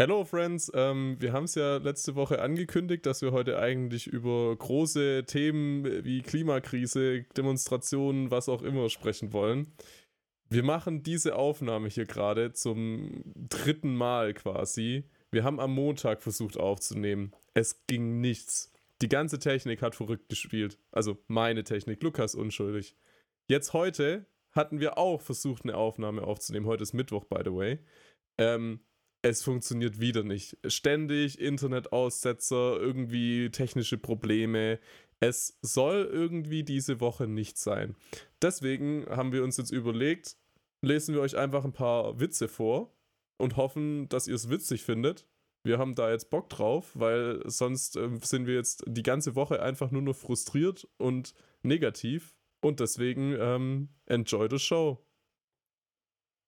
Hello Friends, ähm, wir haben es ja letzte Woche angekündigt, dass wir heute eigentlich über große Themen wie Klimakrise, Demonstrationen, was auch immer sprechen wollen. Wir machen diese Aufnahme hier gerade zum dritten Mal quasi. Wir haben am Montag versucht aufzunehmen. Es ging nichts. Die ganze Technik hat verrückt gespielt. Also meine Technik, Lukas unschuldig. Jetzt heute hatten wir auch versucht, eine Aufnahme aufzunehmen. Heute ist Mittwoch, by the way. Ähm, es funktioniert wieder nicht. Ständig Internetaussetzer, irgendwie technische Probleme. Es soll irgendwie diese Woche nicht sein. Deswegen haben wir uns jetzt überlegt, lesen wir euch einfach ein paar Witze vor und hoffen, dass ihr es witzig findet. Wir haben da jetzt Bock drauf, weil sonst äh, sind wir jetzt die ganze Woche einfach nur noch frustriert und negativ. Und deswegen ähm, enjoy the show.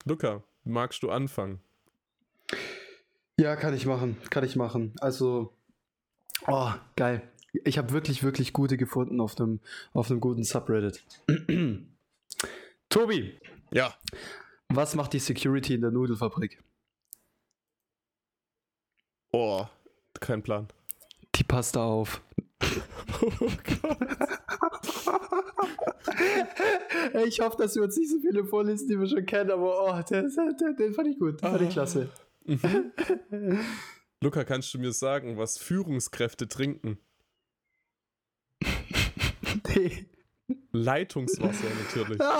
Luca, magst du anfangen? Ja, kann ich machen, kann ich machen. Also, oh, geil. Ich habe wirklich, wirklich gute gefunden auf einem, auf einem guten Subreddit. Tobi. Ja. Was macht die Security in der Nudelfabrik? Oh, kein Plan. Die passt da auf. oh Gott. ich hoffe, dass wir uns nicht so viele vorlesen, die wir schon kennen, aber oh, den, den, den fand ich gut. Den fand ich ah. klasse. Mhm. Luca, kannst du mir sagen, was Führungskräfte trinken? Nee. Leitungswasser natürlich.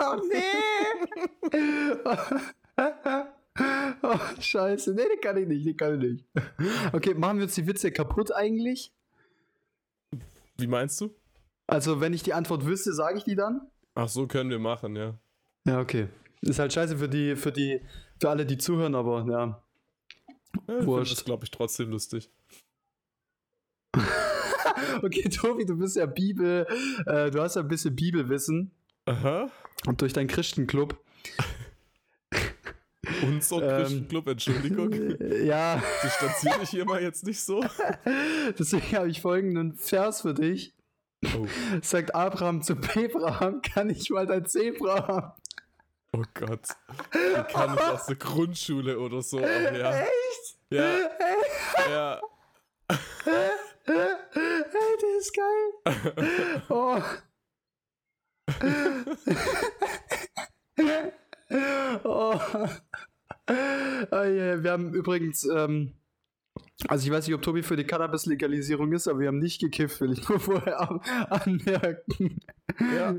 Oh, nee! oh, scheiße. Nee, den kann ich nicht, den kann ich nicht. Okay, machen wir uns die Witze kaputt eigentlich? Wie meinst du? Also, wenn ich die Antwort wüsste, sage ich die dann? Ach so, können wir machen, ja. Ja, okay. Ist halt scheiße für die, für die, für alle, die zuhören, aber ja. ja Wurscht. Das glaube ich trotzdem lustig. okay, Tobi, du bist ja Bibel, äh, du hast ja ein bisschen Bibelwissen. Aha. Und durch deinen Christenclub. Unser ähm, Christenclub, Entschuldigung. Ja. Distanziere dich hier mal jetzt nicht so. Deswegen habe ich folgenden Vers für dich. Oh. Sagt Abraham zu Abraham, kann ich mal dein Zebra haben? Oh Gott. Die kann ich aus der Grundschule oder so. Aber ja. Echt? Ja. Ja. Hey, der ist geil. Oh. oh. oh yeah. Wir haben übrigens, ähm, also ich weiß nicht, ob Tobi für die Cannabis-Legalisierung ist, aber wir haben nicht gekifft, will ich nur vorher anmerken. Ja.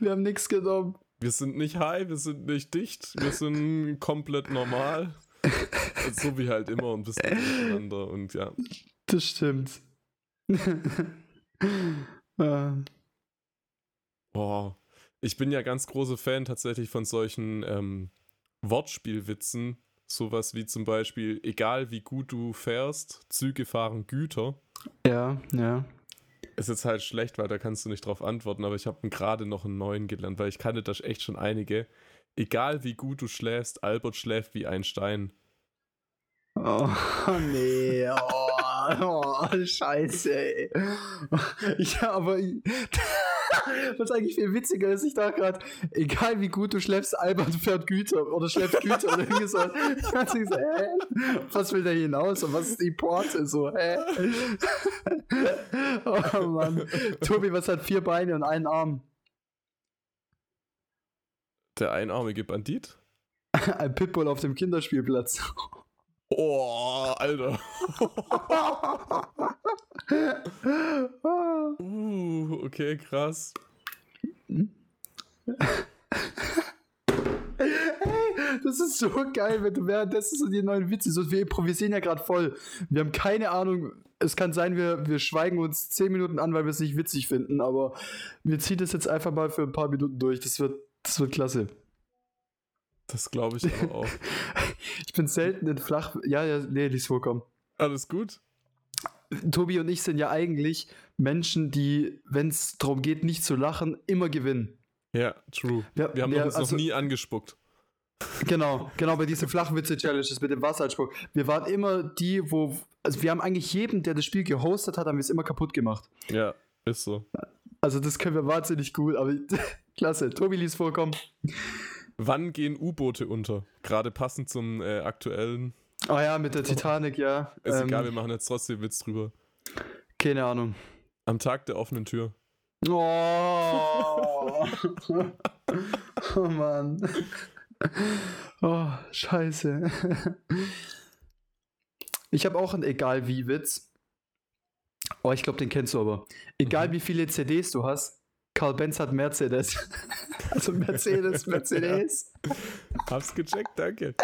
Wir haben nichts genommen. Wir sind nicht high, wir sind nicht dicht, wir sind komplett normal. so wie halt immer und bisschen miteinander und ja. Das stimmt. oh, ich bin ja ganz großer Fan tatsächlich von solchen ähm, Wortspielwitzen. Sowas wie zum Beispiel, egal wie gut du fährst, Züge fahren Güter. Ja, ja. Ist jetzt halt schlecht, weil da kannst du nicht drauf antworten, aber ich habe gerade noch einen neuen gelernt, weil ich kannte das echt schon einige. Egal wie gut du schläfst, Albert schläft wie ein Stein. Oh, nee, oh, oh scheiße, ey. Ich, aber was eigentlich viel witziger ist, ich dachte gerade, egal wie gut du schläfst, Albert fährt Güter oder schläft Güter oder irgendwie so. Ich so, hä? Was will der hinaus und was ist die Porte so, hä? Oh Mann. Tobi, was hat vier Beine und einen Arm? Der einarmige Bandit? Ein Pitbull auf dem Kinderspielplatz. Oh, Alter. Uh, okay, krass. Hey, das ist so geil, wenn du währenddessen so die neuen Witze, so wir improvisieren ja gerade voll. Wir haben keine Ahnung, es kann sein, wir, wir schweigen uns 10 Minuten an, weil wir es nicht witzig finden, aber wir ziehen das jetzt einfach mal für ein paar Minuten durch. Das wird, das wird klasse. Das glaube ich aber auch. ich bin selten in Flach. Ja, ja, nee, lies vorkommen. Alles gut. Tobi und ich sind ja eigentlich Menschen, die, wenn es darum geht, nicht zu lachen, immer gewinnen. Ja, true. Wir, wir haben wir, uns also, noch nie angespuckt. Genau, genau bei diesen Flachwitze-Challenges mit dem Wasserspuck. Wir waren immer die, wo. Also, wir haben eigentlich jedem, der das Spiel gehostet hat, haben wir es immer kaputt gemacht. Ja, ist so. Also, das können wir wahnsinnig gut, aber klasse. Tobi ließ vorkommen. Wann gehen U-Boote unter? Gerade passend zum äh, aktuellen Ah ja, mit der Titanic, ja. Ist Ähm, egal, wir machen jetzt trotzdem Witz drüber. Keine Ahnung. Am Tag der offenen Tür. Oh, oh Mann. Oh, scheiße. Ich habe auch einen egal wie Witz. Oh, ich glaube, den kennst du aber. Egal Mhm. wie viele CDs du hast, Karl Benz hat Mercedes. Also Mercedes, Mercedes. Hab's gecheckt, danke.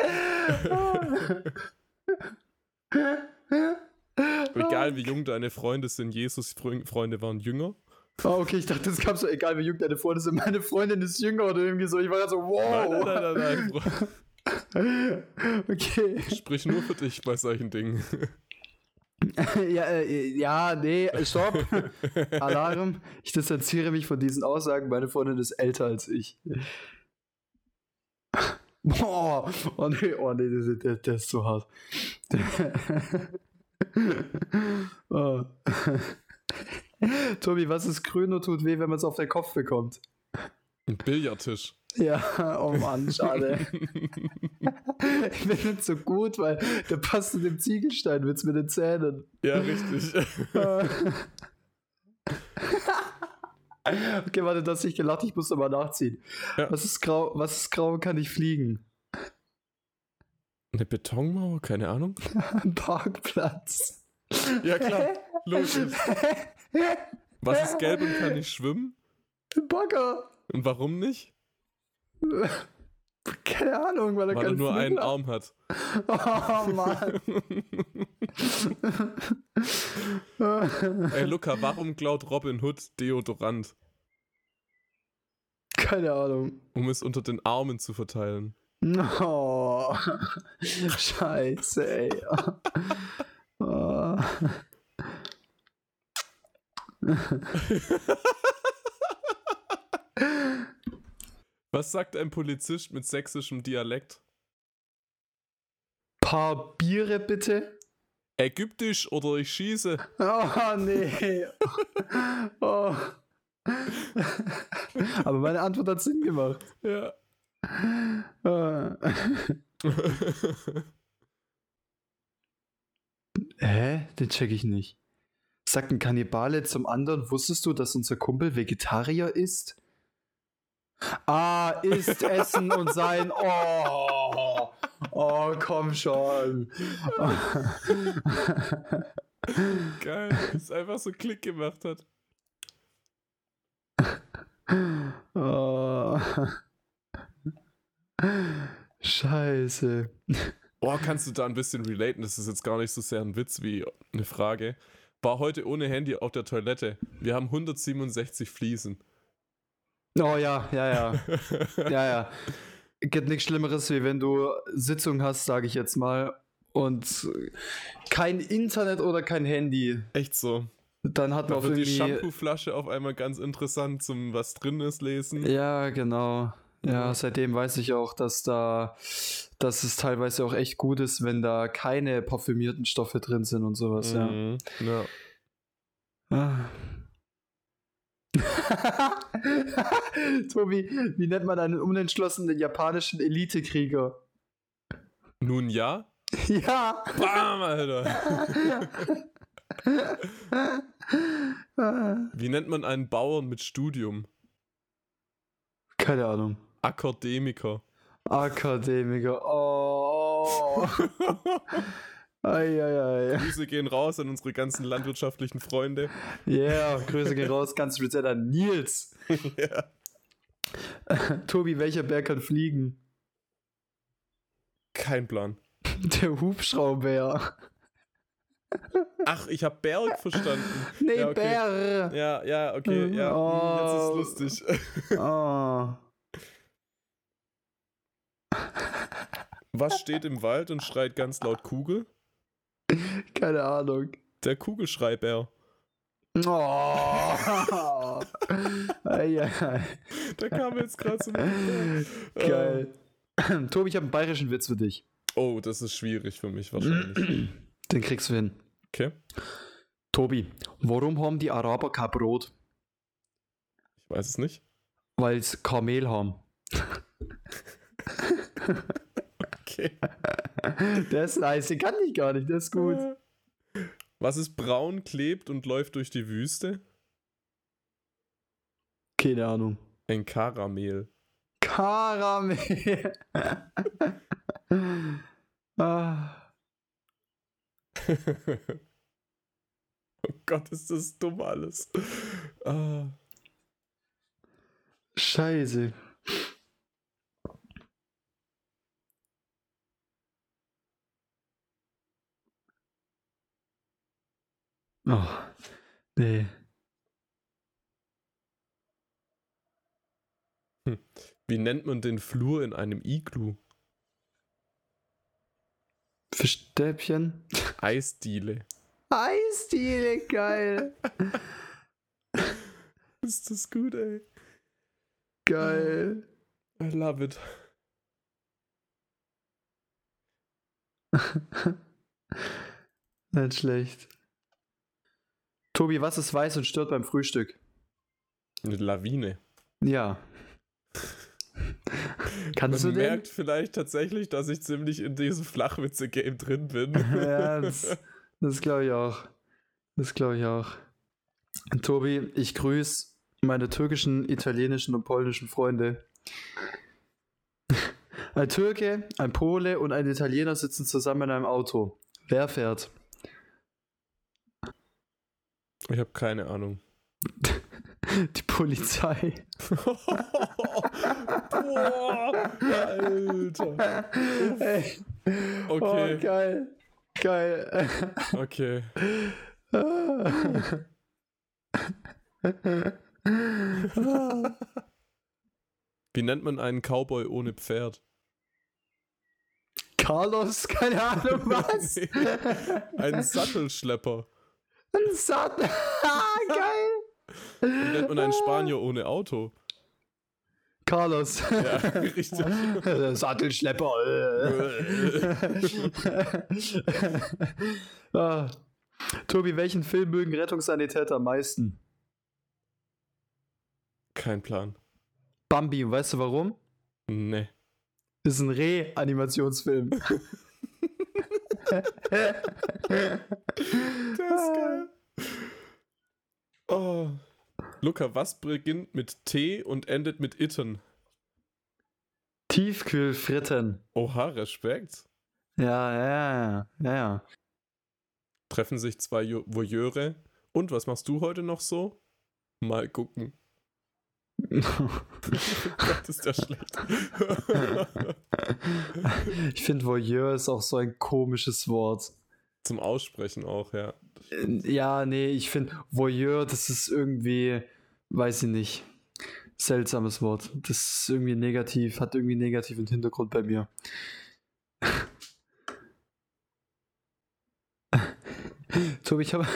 Egal wie jung deine Freunde sind, Jesus Freunde waren jünger. Oh, okay, ich dachte, das kam so, egal wie jung deine Freunde sind, meine Freundin ist jünger oder irgendwie so. Ich war gerade so, Nein, wow. nein, nein, nein, nein. Okay. Sprich nur für dich bei solchen Dingen. Ja, äh, ja, nee, stopp. Alarm. Ich distanziere mich von diesen Aussagen. Meine Freundin ist älter als ich. Boah, oh nee, oh nee, der, der, der ist so hart. oh. Tobi, was ist grün und tut weh, wenn man es auf den Kopf bekommt? Ein Billardtisch. Ja, oh Mann, schade. ich bin nicht so gut, weil der passt zu dem Ziegelsteinwitz mit den Zähnen. ja, richtig. okay, warte, du hast nicht gelacht, ich muss nochmal nachziehen. Ja. Was ist grau, was ist grau und kann nicht fliegen? Eine Betonmauer? Keine Ahnung. Ein Parkplatz. Ja, klar. Logisch. Was ist gelb und kann nicht schwimmen? Ein Bagger. Und warum nicht? Keine Ahnung, weil er Weil er nur einen hat. Arm hat. Oh Mann. Ey, Luca, warum klaut Robin Hood Deodorant? Keine Ahnung. Um es unter den Armen zu verteilen. Oh. Scheiße, ey. Oh. Was sagt ein Polizist mit sächsischem Dialekt? Paar Biere bitte. Ägyptisch oder ich schieße? Oh, nee. Oh. Aber meine Antwort hat Sinn gemacht. Ja. Hä? Den check ich nicht. Sagt ein Kannibale zum anderen, wusstest du, dass unser Kumpel Vegetarier ist? Ah, isst, essen und sein. Oh, oh, komm schon. Geil, dass es einfach so Klick gemacht hat. Oh. Scheiße. Boah, kannst du da ein bisschen relaten? Das ist jetzt gar nicht so sehr ein Witz wie eine Frage. War heute ohne Handy auf der Toilette. Wir haben 167 Fliesen. Oh ja, ja, ja. Ja, ja. Gibt nichts Schlimmeres, wie wenn du Sitzung hast, sage ich jetzt mal, und kein Internet oder kein Handy. Echt so. Dann hat man auf wird die irgendwie. Shampooflasche auf einmal ganz interessant zum was drin ist lesen. Ja, genau. Ja, Ja. seitdem weiß ich auch, dass da, dass es teilweise auch echt gut ist, wenn da keine parfümierten Stoffe drin sind und sowas, Mhm. ja. ja. Ah. Tobi, wie nennt man einen unentschlossenen japanischen Elitekrieger? Nun ja. Ja. Bam, Alter. Wie nennt man einen Bauern mit Studium? Keine Ahnung. Akademiker. Akademiker. Oh. Eieiei. Grüße gehen raus an unsere ganzen landwirtschaftlichen Freunde. Yeah, Grüße gehen raus, ganz speziell an Nils. ja. Tobi, welcher Bär kann fliegen? Kein Plan. Der Hubschrauber. Ach, ich habe Berg verstanden. Nee, Ja, okay. Bär. Ja, ja, okay, ja. Oh. Jetzt ist lustig. Oh. Was steht im Wald und schreit ganz laut Kugel? Keine Ahnung. Der Kugelschreibär. Oh. Eieiei. Der kam jetzt gerade so. Geil. Tobi, ich habe einen bayerischen Witz für dich. Oh, das ist schwierig für mich wahrscheinlich. Den kriegst du hin. Okay. Tobi, warum haben die Araber kein Brot? Ich weiß es nicht. Weil sie Kamel haben. Okay. Der ist nice, den kann ich gar nicht, der ist gut. Was ist braun, klebt und läuft durch die Wüste? Keine Ahnung. Ein Karamell. Karamell. ah. oh Gott, ist das dumm alles. Ah. Scheiße. Oh, nee. Wie nennt man den Flur in einem Iglu? Fischstäbchen. Eisdiele. Eisdiele, geil. Ist das gut, ey. Geil. I love it. Nicht schlecht. Tobi, was ist weiß und stört beim Frühstück? Eine Lawine. Ja. Kannst Man du den? merkt vielleicht tatsächlich, dass ich ziemlich in diesem Flachwitze-Game drin bin. ja, das, das glaube ich auch. Das glaube ich auch. Tobi, ich grüße meine türkischen, italienischen und polnischen Freunde. Ein Türke, ein Pole und ein Italiener sitzen zusammen in einem Auto. Wer fährt? Ich habe keine Ahnung. Die Polizei. Boah, Alter. Ey. Okay. Oh, geil. Geil. Okay. Wie nennt man einen Cowboy ohne Pferd? Carlos, keine Ahnung was. Nee. Ein Sattelschlepper. Ein Sattel. Ah, geil. Wie nennt man einen Spanier ohne Auto? Carlos. Ja, richtig. Sattelschlepper. ah. Tobi, welchen Film mögen Rettungssanitäter am meisten? Kein Plan. Bambi, weißt du warum? Nee. Ist ein Re-Animationsfilm. Der ist geil. Oh. Luca, was beginnt mit T und endet mit Itten? Tiefkühlfritten. Oha, Respekt. Ja, ja, ja, ja. Treffen sich zwei Voyeure. Und was machst du heute noch so? Mal gucken. Gott, ist der schlecht. ich finde, Voyeur ist auch so ein komisches Wort. Zum Aussprechen auch, ja. Äh, Ja, nee, ich finde, Voyeur, das ist irgendwie, weiß ich nicht, seltsames Wort. Das ist irgendwie negativ, hat irgendwie einen negativen Hintergrund bei mir. Tobi, ich habe.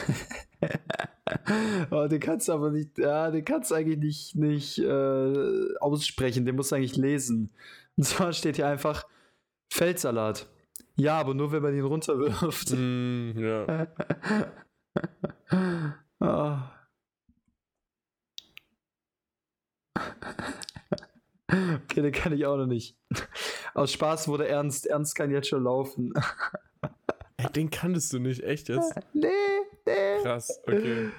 oh, den kannst du aber nicht, ja, den kannst du eigentlich nicht, nicht äh, aussprechen, den musst du eigentlich lesen. Und zwar steht hier einfach Feldsalat. Ja, aber nur wenn man ihn runterwirft. Mm, ja. Ah. Okay, den kann ich auch noch nicht. Aus Spaß wurde Ernst. Ernst kann jetzt schon laufen. Ey, den kanntest du nicht, echt jetzt? nee, nee. Krass, okay.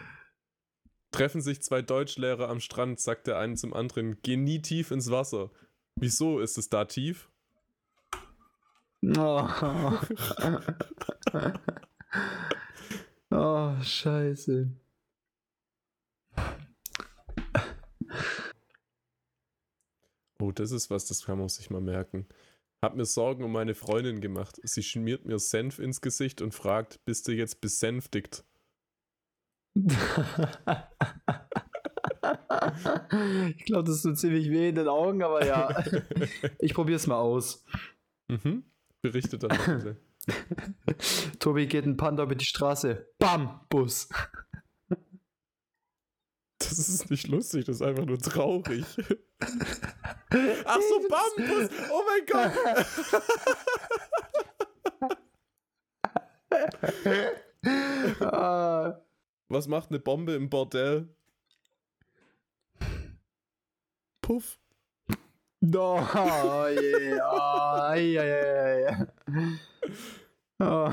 Treffen sich zwei Deutschlehrer am Strand, sagt der eine zum anderen, geh nie tief ins Wasser. Wieso ist es da tief? Oh. oh, scheiße. Oh, das ist was, das kann man sich mal merken. Hab mir Sorgen um meine Freundin gemacht. Sie schmiert mir Senf ins Gesicht und fragt, bist du jetzt besänftigt? ich glaube, das tut ziemlich weh in den Augen, aber ja. Ich probier's mal aus. Mhm. Berichte dann bitte. Tobi geht ein Panda über die Straße. Bam! Bus. Das ist nicht lustig, das ist einfach nur traurig. Ach so, Bambus! Oh mein Gott! ah, Was macht eine Bombe im Bordell? Puff. no, oh, yeah. oh, ei, ei. Oh.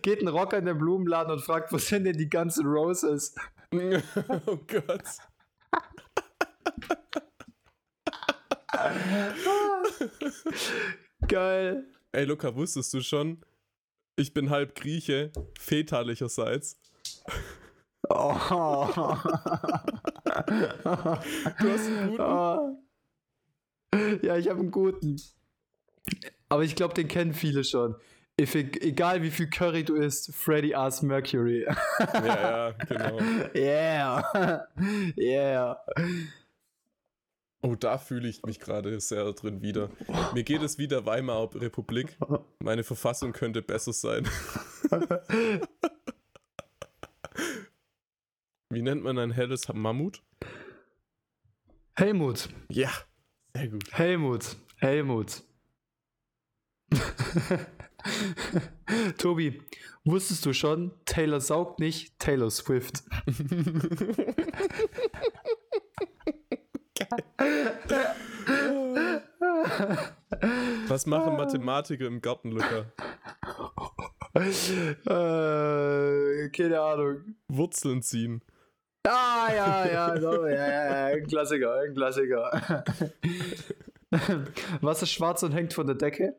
Geht ein Rocker in den Blumenladen und fragt, wo sind denn die ganzen Roses? oh Gott. Geil. Ey, Luca, wusstest du schon? Ich bin halb Grieche, väterlicherseits. Oh. Du hast einen guten. Oh. Ja, ich habe einen guten. Aber ich glaube, den kennen viele schon. If, egal wie viel Curry du isst, Freddy Ass Mercury. Ja, ja, genau. yeah. yeah. Oh, da fühle ich mich gerade sehr drin wieder. Mir geht es wie der Weimarer Republik. Meine Verfassung könnte besser sein. Wie nennt man ein helles Mammut? Helmut. Ja, sehr gut. Helmut. Helmut. Tobi, wusstest du schon, Taylor saugt nicht, Taylor Swift. Was machen Mathematiker im Garten, Luca? äh, keine Ahnung. Wurzeln ziehen. Ah, ja, ja, so, ja, ja, ja, ein Klassiker, ein Klassiker. Was ist schwarz und hängt von der Decke?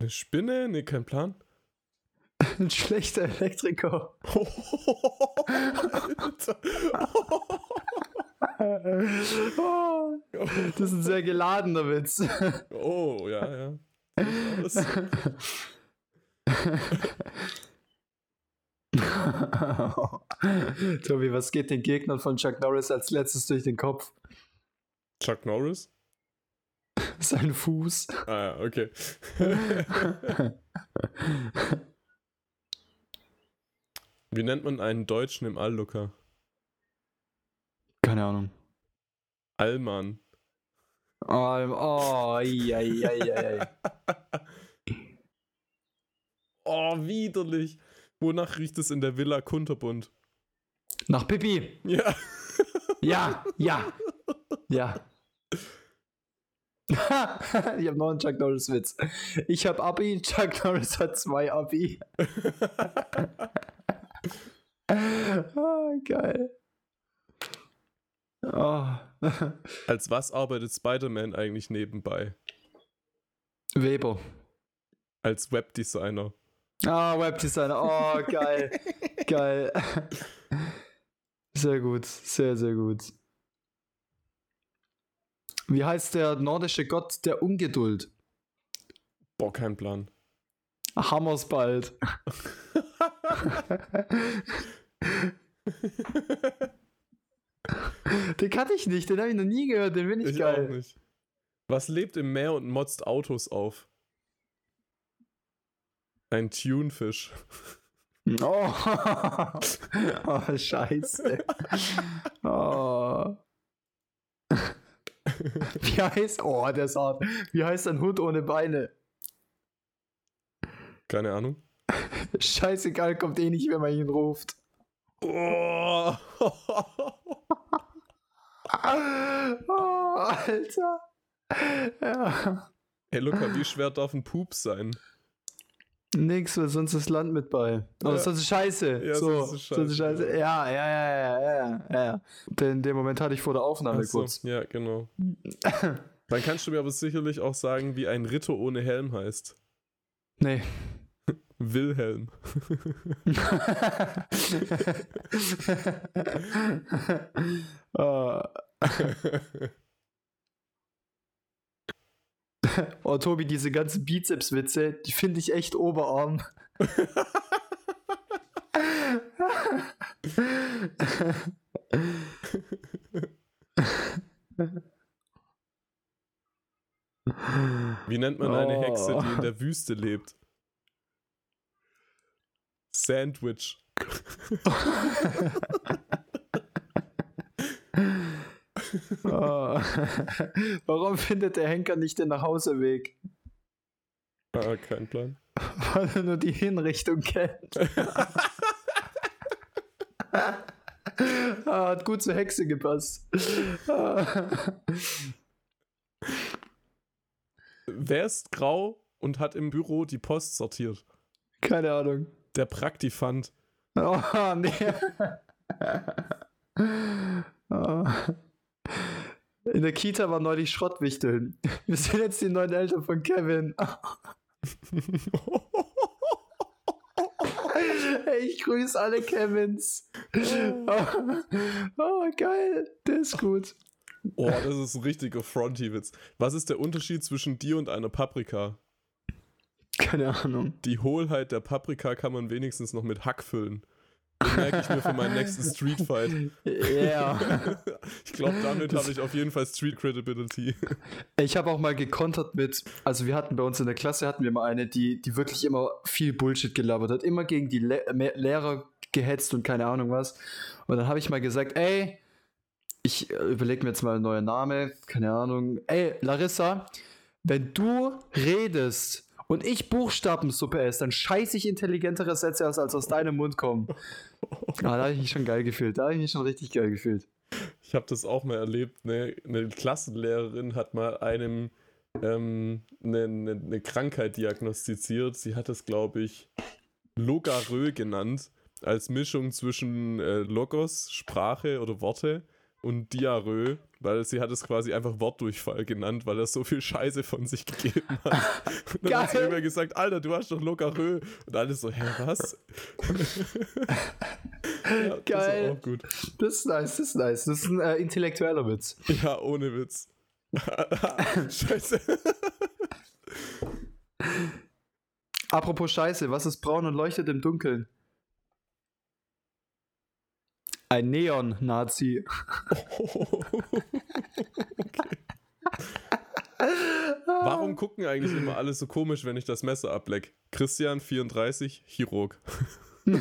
Eine Spinne? Nee, kein Plan. Ein schlechter Elektriker. Oh, das ist ein sehr geladener Witz. Oh, ja, ja. Tobi, was geht den Gegnern von Chuck Norris als letztes durch den Kopf? Chuck Norris? Sein Fuß. Ah ja, okay. Wie nennt man einen Deutschen im All, Luca? Keine Ahnung. Allmann. Oh, oh ei, ei, ei, ei. Oh, widerlich. Wonach riecht es in der Villa Kunterbund? Nach Pippi. Ja. Ja, ja, ja. ich habe noch einen Chuck Norris Witz. Ich habe Abi, Chuck Norris hat zwei Abi. oh, geil. Oh. Als was arbeitet Spider-Man eigentlich nebenbei? Weber. Als Webdesigner. Ah, Webdesigner. Oh, geil. geil. Sehr gut. Sehr, sehr gut. Wie heißt der nordische Gott der Ungeduld? Boah, kein Plan. Hammersbald. den kannte ich nicht, den habe ich noch nie gehört, den finde ich, Ich geil. auch nicht. Was lebt im Meer und motzt Autos auf? Ein Tunefisch. Oh. oh, scheiße. Oh. Wie heißt, oh, der ist hart. Wie heißt ein Hund ohne Beine? Keine Ahnung. Scheißegal, kommt eh nicht, wenn man ihn ruft. Oh. Oh, Alter. Ja. Hey Luca, wie schwer darf ein Pup sein? Nix, weil sonst ist Land mit bei. Aber Ja. sonst ist Scheiße. Ja, so, sonst ist sonst ist Scheiße, Scheiße. Ja, ja, ja, ja, ja, ja. ja. Den, Moment hatte ich vor der Aufnahme so, kurz. Ja, genau. Dann kannst du mir aber sicherlich auch sagen, wie ein Ritter ohne Helm heißt. Nee. Wilhelm. oh. oh, Tobi, diese ganzen Bizeps-Witze, die finde ich echt Oberarm. Wie nennt man eine Oh. Hexe, die in der Wüste lebt? Sandwich. Oh. Warum findet der Henker nicht den Nachhauseweg? Ah, kein Plan. Weil er nur die Hinrichtung kennt. ah, hat gut zur Hexe gepasst. Wer ist grau und hat im Büro die Post sortiert? Keine Ahnung. Der Praktifant. Oh, nee. Oh. In der Kita war neulich Schrottwichteln. Wir sind jetzt die neuen Eltern von Kevin. Hey, ich grüße alle Kevins. Oh, oh, geil. Der ist gut. Oh, das ist ein richtiger Fronty-Witz. Was ist der Unterschied zwischen dir und einer Paprika? Keine Ahnung. Die Hohlheit der Paprika kann man wenigstens noch mit Hack füllen. Den merke ich mir für meinen nächsten Street Fight. Ja. Ich glaube, damit habe ich auf jeden Fall Street Credibility. Ich habe auch mal gekontert mit, also wir hatten bei uns in der Klasse hatten wir mal eine, die, die wirklich immer viel Bullshit gelabert hat, immer gegen die Le Lehrer gehetzt und keine Ahnung was. Und dann habe ich mal gesagt, ey, ich äh, überlege mir jetzt mal einen neuen Name, keine Ahnung. Ey, Larissa, wenn du redest und ich Buchstabensuppe esse, dann scheiße ich intelligentere Sätze aus, als aus deinem Mund kommen. Ah, da habe ich mich schon geil gefühlt. Da habe ich mich schon richtig geil gefühlt. Ich habe das auch mal erlebt. Ne? Eine Klassenlehrerin hat mal einem ähm, eine, eine, eine Krankheit diagnostiziert. Sie hat es, glaube ich, Logarö genannt, als Mischung zwischen äh, Logos, Sprache oder Worte und Diarrhoe, weil sie hat es quasi einfach Wortdurchfall genannt, weil er so viel Scheiße von sich gegeben hat. Und dann hat sie Geil. immer gesagt, Alter, du hast doch Logarö. Und alle so, hä, was? ja, Das Geil. war auch gut. Das ist nice, das ist nice. Das ist ein äh, intellektueller Witz. Ja, ohne Witz. Scheiße. Apropos Scheiße, was ist braun und leuchtet im Dunkeln? Ein Neon-Nazi. Warum gucken eigentlich immer alle so komisch, wenn ich das Messer ableck? Christian, 34, Chirurg.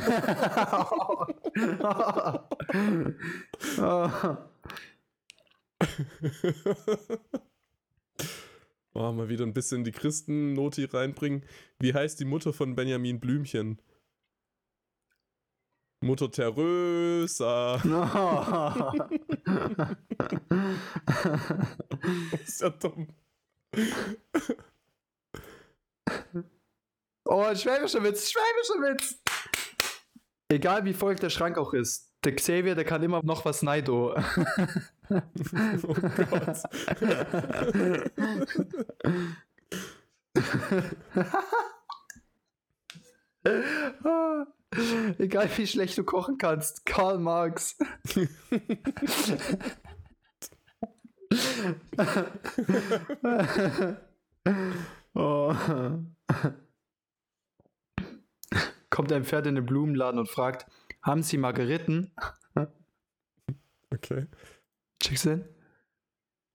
Oh, mal wieder ein bisschen die Christen-Noti reinbringen. Wie heißt die Mutter von Benjamin Blümchen? Mutter Teresa. ist ja dumm. oh, ein schwäbischer Witz, schwäbischer Witz. Egal wie voll der Schrank auch ist, der Xavier, der kann immer noch was Neido. Oh Gott. Egal wie schlecht du kochen kannst, Karl Marx. oh. Kommt ein Pferd in den Blumenladen und fragt, haben Sie Margeriten? Okay. Checkst du?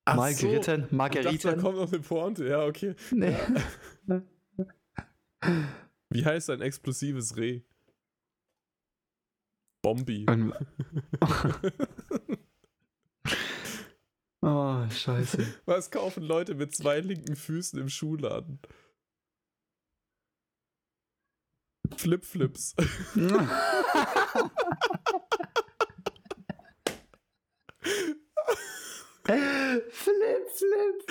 Ach Margeriten? Ich dachte, da Margeriten? kommt noch eine Pointe. Ja, okay. Nee. Wie heißt ein explosives Reh? Bombi. Und- oh, scheiße. Was kaufen Leute mit zwei linken Füßen im Schuhladen? Flipflips. flip, flip.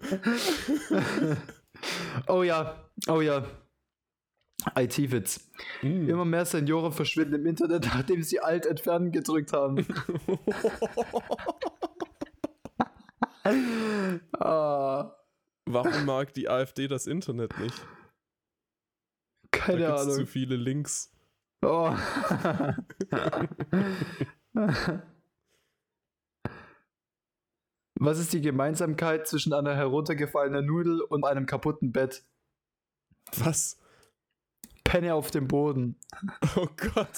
oh ja, oh ja. IT-Witz. Mm. Immer mehr Senioren verschwinden im Internet, nachdem sie Alt entfernen gedrückt haben. ah, Warum mag die AfD das Internet nicht? keine da gibt's Ahnung. zu viele Links. Oh. Was ist die Gemeinsamkeit zwischen einer heruntergefallenen Nudel und einem kaputten Bett? Was? Penne auf dem Boden. Oh Gott.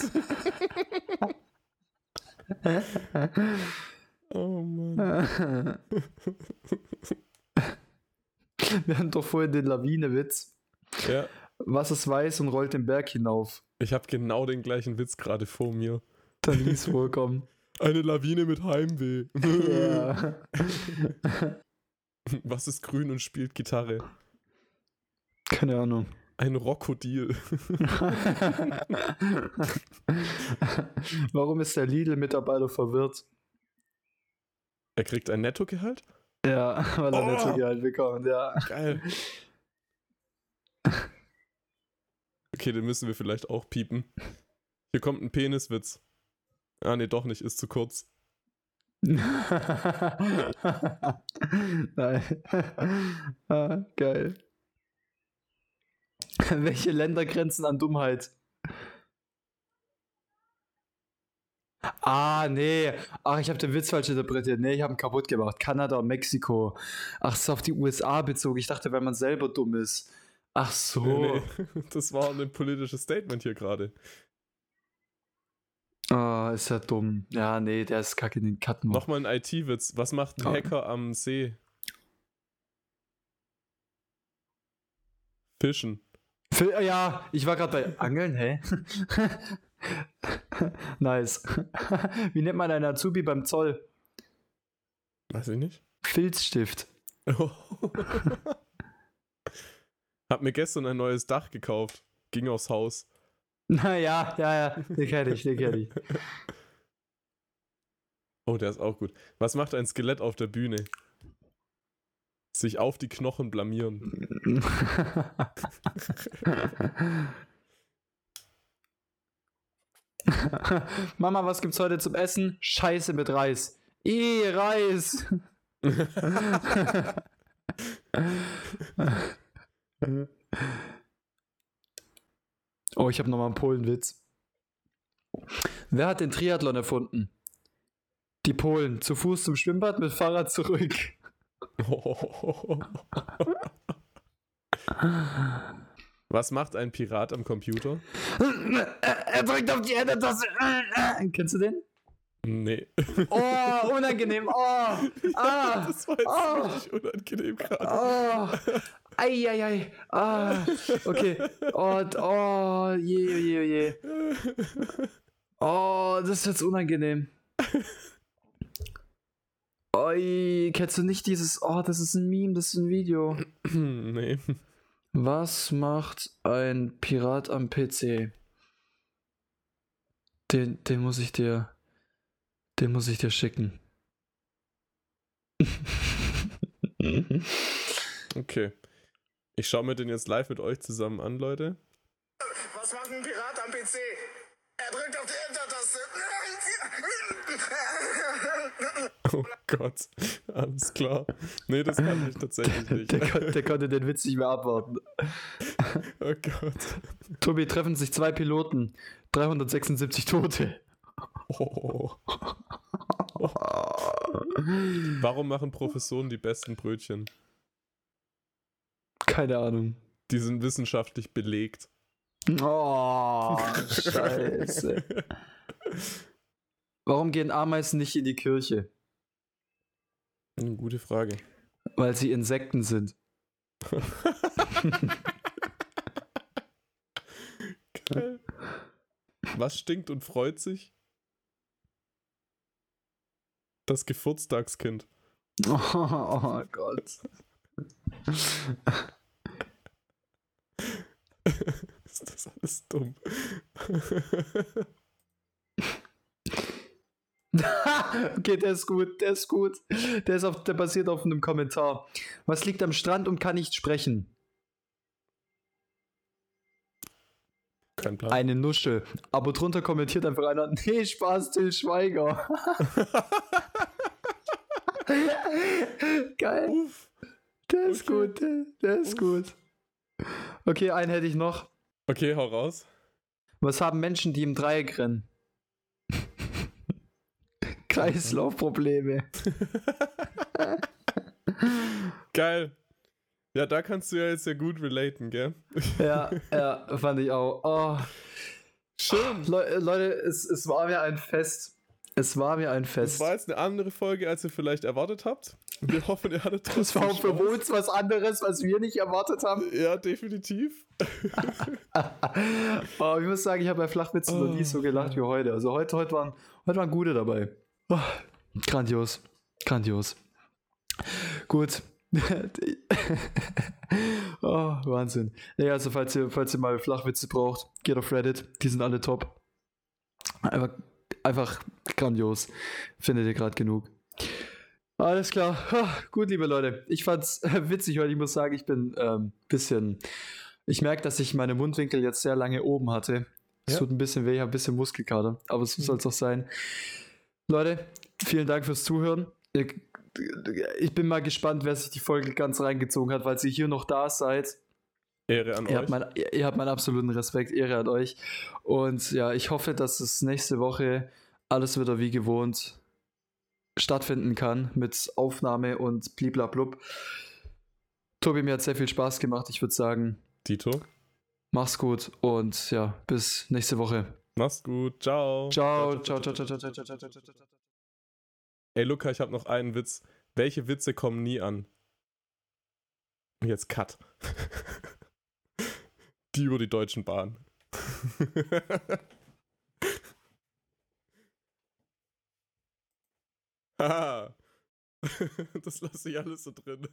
oh Mann. Wir hatten doch vorhin den Lawinewitz. Ja, Was ist weiß und rollt den Berg hinauf? ich habe genau den gleichen Witz gerade vor mir. Dann ließ wohl kommen. Eine Lawine mit Heimweh. Ja. Was ist grün und spielt Gitarre? Keine Ahnung. Ein Krokodil. Warum ist der Lidl-Mitarbeiter verwirrt? Er kriegt ein Nettogehalt? Ja, weil er Oh. Gehalt bekommt, ja. Geil. Okay, den müssen wir vielleicht auch piepen. Hier kommt ein Peniswitz. Ah, nee, doch nicht, ist zu kurz. Nein. ah, geil. Welche Länder grenzen an Dummheit? Ah, nee. Ach, ich habe den Witz falsch interpretiert. Nee, ich habe ihn kaputt gemacht. Kanada und Mexiko. Ach, es ist auf die USA bezogen. Ich dachte, wenn man selber dumm ist. Ach so. Nee, nee. Das war ein politisches Statement hier gerade. Ah, ist ja dumm. Ja, nee, der ist kacke in den Cutten. Nochmal ein IT-Witz. Was macht ein Ja. Hacker am See? Fischen. Äh, ja, ich war gerade bei Angeln, hä? nice. Wie nennt man einen Azubi beim Zoll? Weiß ich nicht. Filzstift. Hab mir gestern ein neues Dach gekauft. Ging aufs Haus. Naja, ja, ja, den kenne ich, den kenne ich. Oh, der ist auch gut. Was macht ein Skelett auf der Bühne? Sich auf die Knochen blamieren. Mama, was gibt's heute zum Essen? Scheiße mit Reis. I Reis. oh, ich habe nochmal einen Polenwitz. Wer hat den Triathlon erfunden? Die Polen. Zu Fuß zum Schwimmbad, mit Fahrrad zurück. Was macht ein Pirat am Computer? er drückt auf die Enter-Taste. Kennst du den? Nee. Oh, unangenehm. Oh, ah, das war jetzt oh. richtig unangenehm gerade. oh. Eieiei. Ah, okay. Oh, d- oh, je, je, je. Oh, das ist jetzt unangenehm. Oi, kennst du nicht dieses, oh, das ist ein Meme, das ist ein Video. nee. Was macht ein Pirat am PC? Den, den muss ich dir, den muss ich dir schicken. Okay. Ich schaue mir den jetzt live mit euch zusammen an, Leute. Was macht ein Pirat am PC? Gott. Alles klar. Nee, das kann ich tatsächlich nicht. Der, kon der konnte den Witz nicht mehr abwarten. Oh Gott. Tobi, treffen sich zwei Piloten. 376 Tote. Oh. Warum machen Professoren die besten Brötchen? Keine Ahnung. Die sind wissenschaftlich belegt. Oh, scheiße. Warum gehen Ameisen nicht in die Kirche? Eine gute Frage. Weil sie Insekten sind. Geil. Was stinkt und freut sich? Das Geburtstagskind. Oh, oh Gott. Ist das alles dumm? okay, der ist gut, der ist gut. Der, ist auf, der basiert auf einem Kommentar. Was liegt am Strand und kann nicht sprechen? Kein Plan. Eine Nuschel. Aber drunter kommentiert einfach einer, nee, Spaß, Till Schweiger. Geil. Uff. Der ist Okay. gut, der, der ist gut. Okay, einen hätte ich noch. Okay, hau raus. Was haben Menschen, die im Dreieck rennen? Kreislaufprobleme. Geil. Ja, da kannst du ja jetzt ja gut relaten, gell? Ja, ja, fand ich auch. Oh. Schön. Le Leute, es, es war mir ein Fest. Es war mir ein Das Fest. war jetzt eine andere Folge, als ihr vielleicht erwartet habt. Wir hoffen, ihr hattet Das trotzdem war auch für Spaß. uns was anderes, was wir nicht erwartet haben. Ja, definitiv. Aber ich muss sagen, ich habe bei Flachwitzen noch nie so gelacht wie heute. Also heute, heute, waren, heute waren gute dabei. Oh, grandios. Grandios. Gut. oh, Wahnsinn. Ja, also falls ihr, falls ihr mal Flachwitze braucht, geht auf Reddit. Die sind alle top. Einfach, einfach grandios. Findet ihr gerade genug. Alles klar. Gut, liebe Leute. Ich fand's witzig heute. Ich muss sagen, ich bin ähm, bisschen. Ich merke, dass ich meine Mundwinkel jetzt sehr lange oben hatte. Es Ja. tut ein bisschen weh, ich habe ein bisschen Muskelkater. Aber so Mhm. soll es auch sein. Leute, vielen Dank fürs Zuhören. Ich, bin mal gespannt, wer sich die Folge ganz reingezogen hat, weil ihr hier noch da seid. Ehre an Ihr euch. habt, mein, ihr, habt meinen absoluten Respekt, Ehre an euch. Und ja, ich hoffe, dass es nächste Woche alles wieder wie gewohnt stattfinden kann mit Aufnahme und bliblablub. Tobi, mir hat sehr viel Spaß gemacht. Ich würde sagen, Tito, mach's gut und ja, bis nächste Woche. Mach's gut. Ciao. Ciao, ciao, ciao, ciao, ciao, ciao, ciao, ciao, ciao, ciao. Ey, Luca, ich habe noch einen Witz. Welche Witze kommen nie an? Jetzt Cut. die über die Deutschen Bahn. Haha. das lasse ich alles so drin.